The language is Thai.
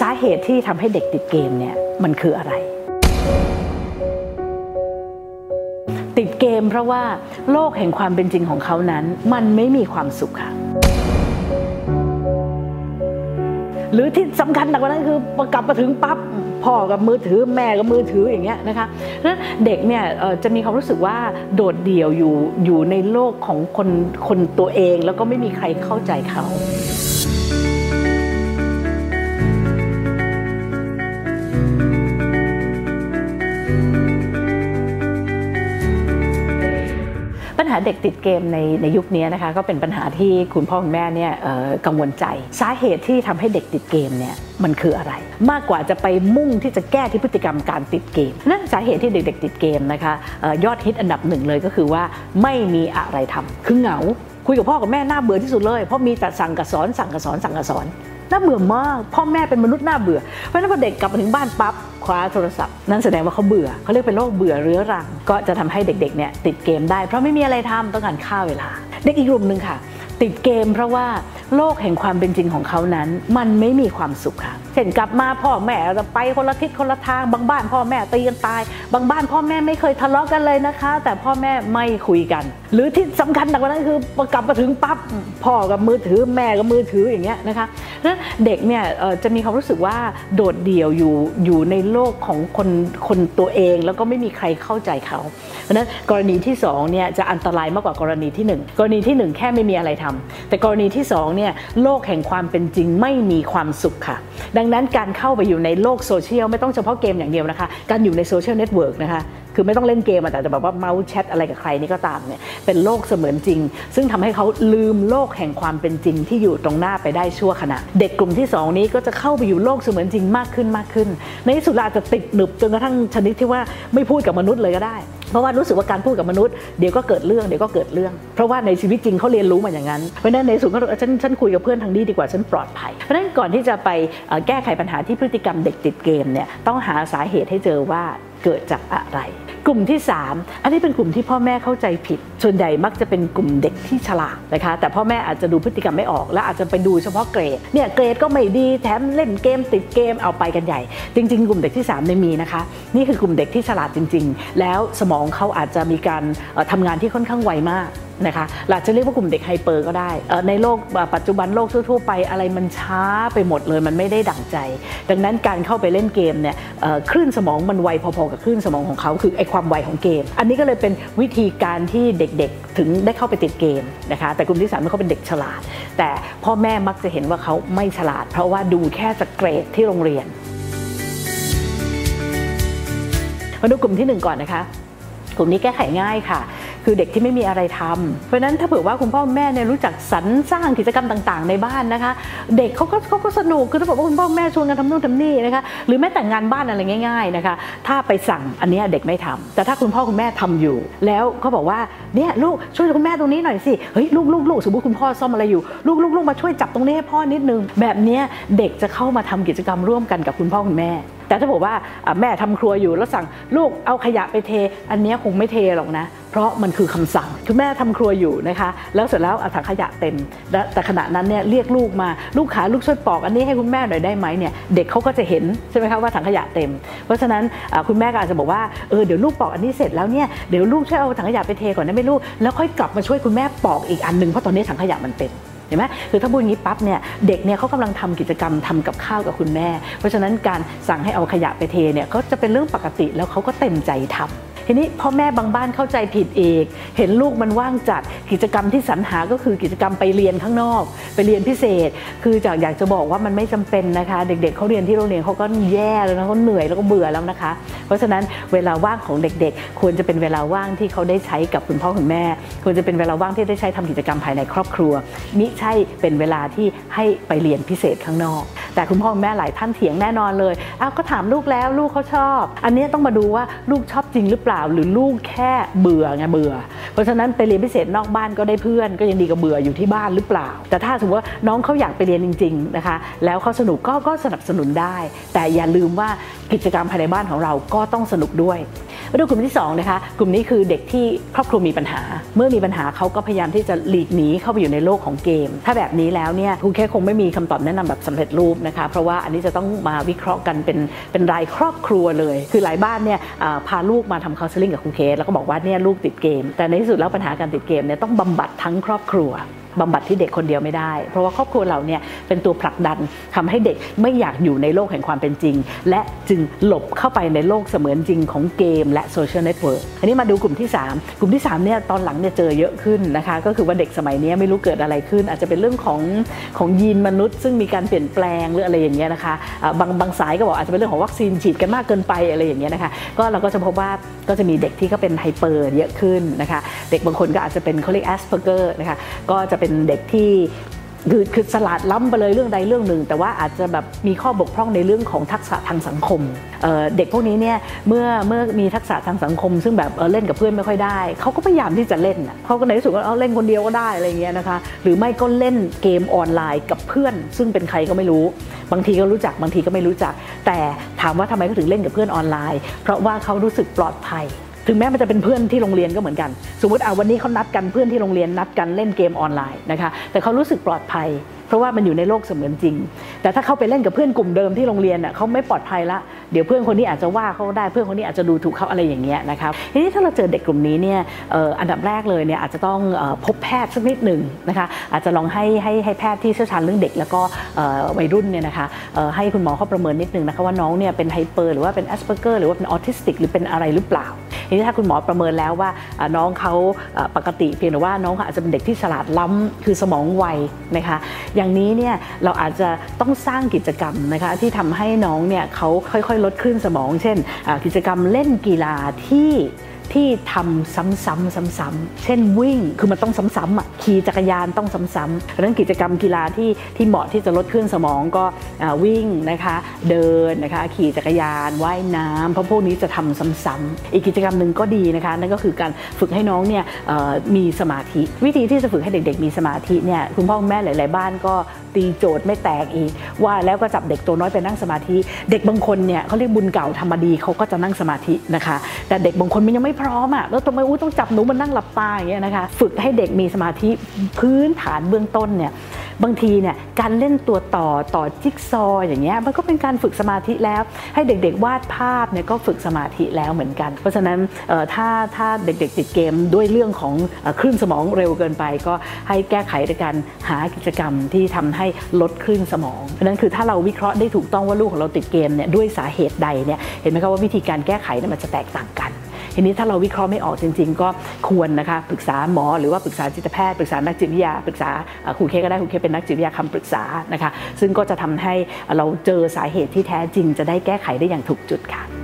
สาเหตุที่ทำให้เด็กติดเกมเนี่ยมันคืออะไร ติดเกมเพราะว่าโลกแห่งความเป็นจริงของเขานั้น มันไม่มีความสุขค่ะหรือที่สำคัญหนักกว่านั้นคือกลับมาถึงปั๊บพ่อกับมือถือแม่กับมือถืออย่างเงี้ยนะคะเพราะฉะนั้นเด็กเนี่ยจะมีความรู้สึกว่าโดดเดี่ยวอยู่อยู่ในโลกของคนคนตัวเอง แล้วก็ไม่มีใครเข้าใจเขาาเด็กติดเกมในในยุคนี้นะคะก็เป็นปัญหาที่คุณพ่อคุณแม่เนี่ยกังวลใจ สาเหตุที่ทำให้เด็กติดเกมเนี่ยมันคืออะไร มากกว่าจะไปมุ่งที่จะแก้ที่พฤติกรรมการติดเกม นั่นสาเหตุที่เด็ก ๆ ติดเกมนะคะออยอดฮิตอันดับหนึ่งเลยก็คือว่าไม่มีอะไรทำคือเหงา คุยกับพ่อกับแม่น่าเบื่อที่สุดเลย เพราะมีแต่สั่งกับสอนสั่งกับสอนสั่งกับสอน น่าเบื่อมาก พ่อแม่เป็นมนุษย์น่าเบื่อ เพราะนั้นพอเด็กกลับมาถึงบ้านปั๊บคว้าโทรศัพท์ นั่นแสดงว่าเขาเบื่อเขาเรียกเป็นโรคเบื่อเรื้อรัง ก็จะทำให้เด็กๆเนี่ยติดเกมได้เพราะไม่มีอะไรทำต้องการฆ่าเวลา เด็กอีกกลุ่มหนึ่งค่ะ ติดเกมเพราะว่าโลกแห่งความเป็นจริงของเขานั้น มันไม่มีความสุขค่ะเช่นกลับมาพ่อแม่จะไปคนละทิศคนละทางบางบ้าน พ่อแม่ตีกันตาย บางบ้านพ่อแม่ไม่เคยทะเลาะกันเลยนะคะ แต่พ่อแม่ไม่คุยกัน หรือที่สำคัญหนักกว่านั้นคือพอกลับมาถึงปั๊บพ่อกับมือถือแม่กับมือถืออย่างเงี้ยนะคะเพราะฉะนั้นเด็กเนี่ยจะมีความรู้สึกว่าโดดเดี่ยวอยู่อยู่ในโลกของคนคนตัวเอง แล้วก็ไม่มีใครเข้าใจเขา เพราะนั้นกรณีที่สองเนี่ยจะอันตรายมากกว่ากรณีที่หนึ่งกรณีที่หนึ่งแค่ไม่มีอะไรทำแต่กรณีที่สองเนี่ยโลกแห่งความเป็นจริงไม่มีความสุขค่ะ ดังนั้นการเข้าไปอยู่ในโลกโซเชียลไม่ต้องเฉพาะเกมอย่างเดียวนะคะ การอยู่ใน social network นะคะคือไม่ต้องเล่นเกมแต่จะแบบว่าเมาท์แชทอะไรกับใครนี่ก็ตามเนี่ยเป็นโลกเสมือนจริง ซึ่งทำให้เขาลืมโลกแห่งความเป็นจริงที่อยู่ตรงหน้าไปได้ชั่วขณะ เด็กกลุ่มที่สองนี้ก็จะเข้าไปอยู่โลกเสมือนจริงมากขึ้นมากขึ้น ในที่สุดเราอาจจะติดหนึบจนกระทั่งชนิดที่ว่าไม่พูดกับมนุษย์เลยก็ได้เพราะว่ารู้สึกว่าการพูดกับมนุษย์เดี๋ยวก็เกิดเรื่องเดี๋ยวก็เกิดเรื่อง เพราะว่าในชีวิตจริงเขาเรียนรู้มาอย่างนั้น เพราะนั้นในสุดก็ฉันฉันคุยกับเพื่อนทางนี้ดีกว่าฉันปลอดภัย เพราะนั้นก่อนที่จะไปแก้ไขปัญหาที่พฤติกรรมเด็กติดเกมเนี่ยต้องหาสาเหตุให้เจอว่าเกิดจากอะไร กลุ่มที่ 3 อันนี้เป็นกลุ่มที่พ่อแม่เข้าใจผิด ส่วนใหญ่มักจะเป็นกลุ่มเด็กที่ฉลาดนะคะ แต่พ่อแม่อาจจะดูพฤติกรรมไม่ออก และอาจจะไปดูเฉพาะเกรด เนี่ยเกรดก็ไม่ดี แถมเล่นเกมติดเกมเอาไปกันใหญ่ จริง ๆ กลุ่มเด็กที่3เนี่ยมีนะคะ นี่คือกลุ่มเด็กที่ฉลาดจริง ๆ แล้วสมองเขาอาจจะมีการเอ่อทำงานที่ค่อนข้างไวมากนะคะหลักจะเรียกว่ากลุ่มเด็กไฮเปอร์ก็ได้ ในโลกปัจจุบันโลกทั่วๆไปอะไรมันช้าไปหมดเลยมันไม่ได้ดั่งใจ ดังนั้นการเข้าไปเล่นเกมเนี่ยคลื่นสมองมันไวพอๆกับคลื่นสมองของเขาคือไอความไวของเกม อันนี้ก็เลยเป็นวิธีการที่เด็กๆถึงได้เข้าไปติดเกมนะคะแต่กลุ่มที่สามเขาเป็นเด็กฉลาด แต่พ่อแม่มักจะเห็นว่าเขาไม่ฉลาด เพราะว่าดูแค่จากเกรดที่โรงเรียนมาดูกลุ่มที่หนึ่งก่อนนะคะ กลุ่มนี้แก้ไขง่ายค่ะ คือเด็กที่ไม่มีอะไรทำเพราะฉะนั้นถ้าเผื่อว่าคุณพ่อแม่เนี่ยรู้จักสรรสร้างกิจกรรมต่างๆ ในบ้านนะคะ เด็กเขาก็เขาก็สนุกคือถ้าบอกว่าคุณพ่อแม่ชวนกันทำนู่นทำนี่นะคะหรือแม้แต่งานบ้านอะไรง่าย ๆนะคะ ถ้าไปสั่งอันนี้เด็กไม่ทำแต่ถ้าคุณพ่อคุณแม่ทำอยู่ แล้วเขาบอกว่าเนี่ยลูกช่วยคุณแม่ตรงนี้หน่อยสิเฮ้ยลูกลูกลูกสมมติคุณพ่อซ่อมอะไรอยู่ลูกลูกลูกมาช่วยจับตรงนี้ให้พ่อนิดนึงแบบนี้เด็กจะเข้ามาทำกิจกรรมร่วมกันกับคุณพ่อคุณแม่แต่ถ้าบอกว่าแม่ทำครัวอยู่แล้วสั่งลูกเอาขยะไปเท อันนี้คงไม่เทหรอกนะ เพราะมันคือคำสั่งคือแม่ทำครัวอยู่นะคะ แล้วเสร็จแล้วเอาถังขยะเต็ม แต่ขณะนั้นเนี่ยเรียกลูกมาลูกขาลูกช่วยปอกอันนี้ให้คุณแม่หน่อยได้ไหมเนี่ยเด็กเขาก็จะเห็นใช่ไหมคะว่าถังขยะเต็ม เพราะฉะนั้นคุณแม่ก็อาจจะบอกว่าเออเดี๋ยวลูกปอกอันนี้เสร็จแล้วเนี่ยเดี๋ยวลูกช่วยเอาถังขยะไปเทก่อนนะไม่ลูกแล้วค่อยกลับมาช่วยคุณแม่ปอกอีกอันหนึ่งเพราะตอนนี้ถังขยะมันเต็มเห็นไหมคือถ้าพูดอย่างนี้ปั๊บเนี่ยเด็กเนี่ยเขากำลังทำกิจกรรมทำกับข้าวกับคุณแม่ เพราะฉะนั้นการสั่งให้เอาขยะไปเทเนี่ยก็จะเป็นเรื่องปกติแล้วเขาก็เต็มใจทำ ทีนี้พ่อแม่บางบ้านเข้าใจผิดเองเห็นลูกมันว่างจัดกิจกรรมที่สรรหาก็คือกิจกรรมไปเรียนข้างนอก ไปเรียนพิเศษ คือจากอยากจะบอกว่ามันไม่จำเป็นนะคะ เด็ก ๆเขาเรียนที่โรงเรียนเขาก็แย่แล้วนะเขาเหนื่อยแล้วก็เบื่อแล้วนะคะ เพราะฉะนั้นเวลาว่างของเด็กๆ ควรจะเป็นเวลาว่างที่เขาได้ใช้กับคุณพ่อคุณแม่ ควรจะเป็นเวลาว่างที่ได้ใช้ทำกิจกรรมภายในครอบครัว มิใช่เป็นเวลาที่ให้ไปเรียนพิเศษข้างนอก แต่คุณพ่อคุณแม่หลายท่านเถียงแน่นอนเลยอ้าวก็ถามลูกแล้วลูกเขาชอบ อันนี้ต้องมาดูว่าลูกชอบ จริงหรือเปล่าหรือลูกแค่เบื่อไงเบื่อ เพราะฉะนั้นไปเรียนพิเศษนอกบ้านก็ได้เพื่อน ก็ยังดีกว่าเบื่ออยู่ที่บ้านหรือเปล่า แต่ถ้าสมมติว่าน้องเขาอยากไปเรียนจริง ๆนะคะ แล้วเขาสนุกก็ก็สนับสนุนได้ แต่อย่าลืมว่ากิจกรรมภายในบ้านของเราก็ต้องสนุกด้วย มาดูกลุ่มที่2นะคะกลุ่มนี้คือเด็กที่ครอบครัวมีปัญหา เมื่อมีปัญหาเขาก็พยายามที่จะหลีกหนีเข้าไปอยู่ในโลกของเกม ถ้าแบบนี้แล้วเนี่ยครูเคคงไม่มีคำตอบแนะนำแบบสำเร็จรูปนะคะเพราะว่าอันนี้จะต้องมาวิเคราะห์กันเป็นเป็นรายครอบครัวเลย คือหลายบ้านเนี่ยพาลูกมาทำคาสซิลิ่งกับครูเคแล้วก็บอกว่าเนี่ยลูกติดเกม แต่ในที่สุดแล้วปัญหาการติดเกมเนี่ยต้องบำบัดทั้งครอบครัว บำบัดที่เด็กคนเดียวไม่ได้ เพราะว่าครอบครัวเราเนี่ยเป็นตัวผลักดันทำให้เด็กไม่อยากอยู่ในโลกแห่งความเป็นจริง และจึงหลบเข้าไปในโลกเสมือนจริงของเกม และ social network อันนี้มาดูกลุ่มที่ 3 กลุ่มที่3เนี่ยตอนหลังเนี่ยเจอเยอะขึ้นนะคะก็คือว่าเด็กสมัยนี้ไม่รู้เกิดอะไรขึ้น อาจจะเป็นเรื่องของของยีนมนุษย์ ซึ่งมีการเปลี่ยนแปลงหรืออะไรอย่างเงี้ยนะคะบางบางสายก็บอกอาจจะเป็นเรื่องของวัคซีนฉีดกันมากเกินไปอะไรอย่างเงี้ยนะคะก็เราก็จะพบว่าก็จะมีเด็กที่ก็เป็น hyper เยอะขึ้นนะคะเด็กบางคนก็อาจจะเป็นเขาเรียกแอสเพอร์เกอร์นะคะก็จะเป็นเด็กที่คือคือฉลาดล้ำไปเลยเรื่องใดเรื่องหนึ่ง แต่ว่าอาจจะแบบมีข้อบกพร่องในเรื่องของทักษะทางสังคมเเด็กพวกนี้เนี่ยเมื่อเมื่อมีทักษะทางสังคม ซึ่งแบบเเล่นกับเพื่อนไม่ค่อยได้เขาก็พยายามที่จะเล่นเขาก็ในที่สุดก็เล่นคนเดียวก็ได้อะไรเงี้ยนะคะหรือไม่ก็เล่นเกมออนไลน์กับเพื่อน ซึ่งเป็นใครก็ไม่รู้ บางทีก็รู้จักบางทีก็ไม่รู้จัก แต่ถามว่าทำไมเขาถึงเล่นกับเพื่อนออนไลน์ เพราะว่าเขารู้สึกปลอดภัย ถึงแม้มันจะเป็นเพื่อนที่โรงเรียนก็เหมือนกัน สมมติเอาวันนี้เขานัดกันเพื่อนที่โรงเรียนนัดกันเล่นเกมออนไลน์นะคะแต่เขารู้สึกปลอดภัย เพราะว่ามันอยู่ในโลกเสมือนจริง แต่ถ้าเขาไปเล่นกับเพื่อนกลุ่มเดิมที่โรงเรียนเขาไม่ปลอดภัยละเดี๋ยวเพื่อนคนนี้อาจจะว่าเขาได้เพื่อนคนนี้อาจจะดูถูกเขาอะไรอย่างเงี้ยนะครับทีนี้ถ้าเราเจอเด็กกลุ่มนี้เนี่ยอันดับแรกเลยเนี่ยอาจจะต้องพบแพทย์สักนิดหนึ่งนะคะอาจจะลองให้ให้ให้แพทย์ที่เชี่ยวชาญเรื่องเด็กแล้วก็วัยรุ่นเนี่ยนะคะให้คุณหมอเขาประเมินนิดนึงนะคะว่าน้องเนี่ยเป็น hyper หรือว่าเป็นแอสเพอร์เกอร์หรือว่าเป็นออทิสติกหรือเป็นอะไรหรือเปล่าทีนี้ถ้าคุณหมอประเมินแล้วว่าน้องเขาปกติเพียงแต่ว่าน้องอาจจะเป็นเด็กที่ฉลาดล้ำคือสมองไวนะคะอย่างนี้เนี่ยเราอาจจะต้องสร้างกิจกรรมนะคะที่ทำให้น้องเนี่ยเขาค่อยๆ ลดคลื่นสมอง เช่นกิจกรรมเล่นกีฬาที่ ที่ทำซ้ำๆซ้ำๆเช่นวิ่งคือมันต้องซ้ำๆอะขี่จักรยานต้องซ้ำๆเพรนั้นกิจกรรมกีฬาที่ที่เหมาะที่จะลดคลื่นสมองก็วิ่งนะคะเดินนะคะขี่จักรยานว่ายน้ำเพราะพวกนี้จะทำซ้ำๆอีกกิจกรรมหนึ่งก็ดีนะคะนั่นก็คือการฝึกให้น้องเนี่ยมีสมาธิ วิธีที่จะฝึกให้เด็ก ๆ มีสมาธิเนี่ยคุณพ่อคุณแม่หลาย ๆ บ้านก็ตีโจทย์ไม่แตกอีก ว่าแล้วก็จับเด็กตัวน้อยไปนั่งสมาธิ เด็กบางคนเนี่ยเขาเรียกบุญเก่าทำมาดีเขาก็จะนั่งสมาธินะคะ แต่เด็กบางคนมันยังไม่พร้อมอะแล้วทำไมอู้ต้องจับหนูมันนั่งหลับตาอย่างเงี้ยนะคะ ฝึกให้เด็กมีสมาธิพื้นฐานเบื้องต้นเนี่ยบางทีเนี่ยการเล่นตัวต่อต่อจิ๊กซออย่างเงี้ยมันก็เป็นการฝึกสมาธิแล้ว ให้เด็กๆวาดภาพเนี่ยก็ฝึกสมาธิแล้วเหมือนกัน เพราะฉะนั้นถ้าถ้าเด็กๆติดเกมด้วยเรื่องของคลื่นสมองเร็วเกินไป ก็ให้แก้ไขด้วยการหากิจกรรมที่ทำให้ลดคลื่นสมองเพราะนั้นคือถ้าเราวิเคราะห์ได้ถูกต้องว่าลูกของเราติดเกมเนี่ยด้วยสาเหตุใดเนี่ยเห็นไหมครับว่าวิธีการแก้ไขเนี่ยมันจะแตกต่างกัน ทีนี้ถ้าเราวิเคราะห์ไม่ออกจริง ๆ ก็ควรนะคะปรึกษาหมอหรือว่าปรึกษาจิตแพทย์ปรึกษานักจิตวิทยาปรึกษาครูเคก็ได้ครูเคเป็นนักจิตวิทยาคำปรึกษานะคะ ซึ่งก็จะทำให้เราเจอสาเหตุที่แท้จริงจะได้แก้ไขได้อย่างถูกจุดค่ะ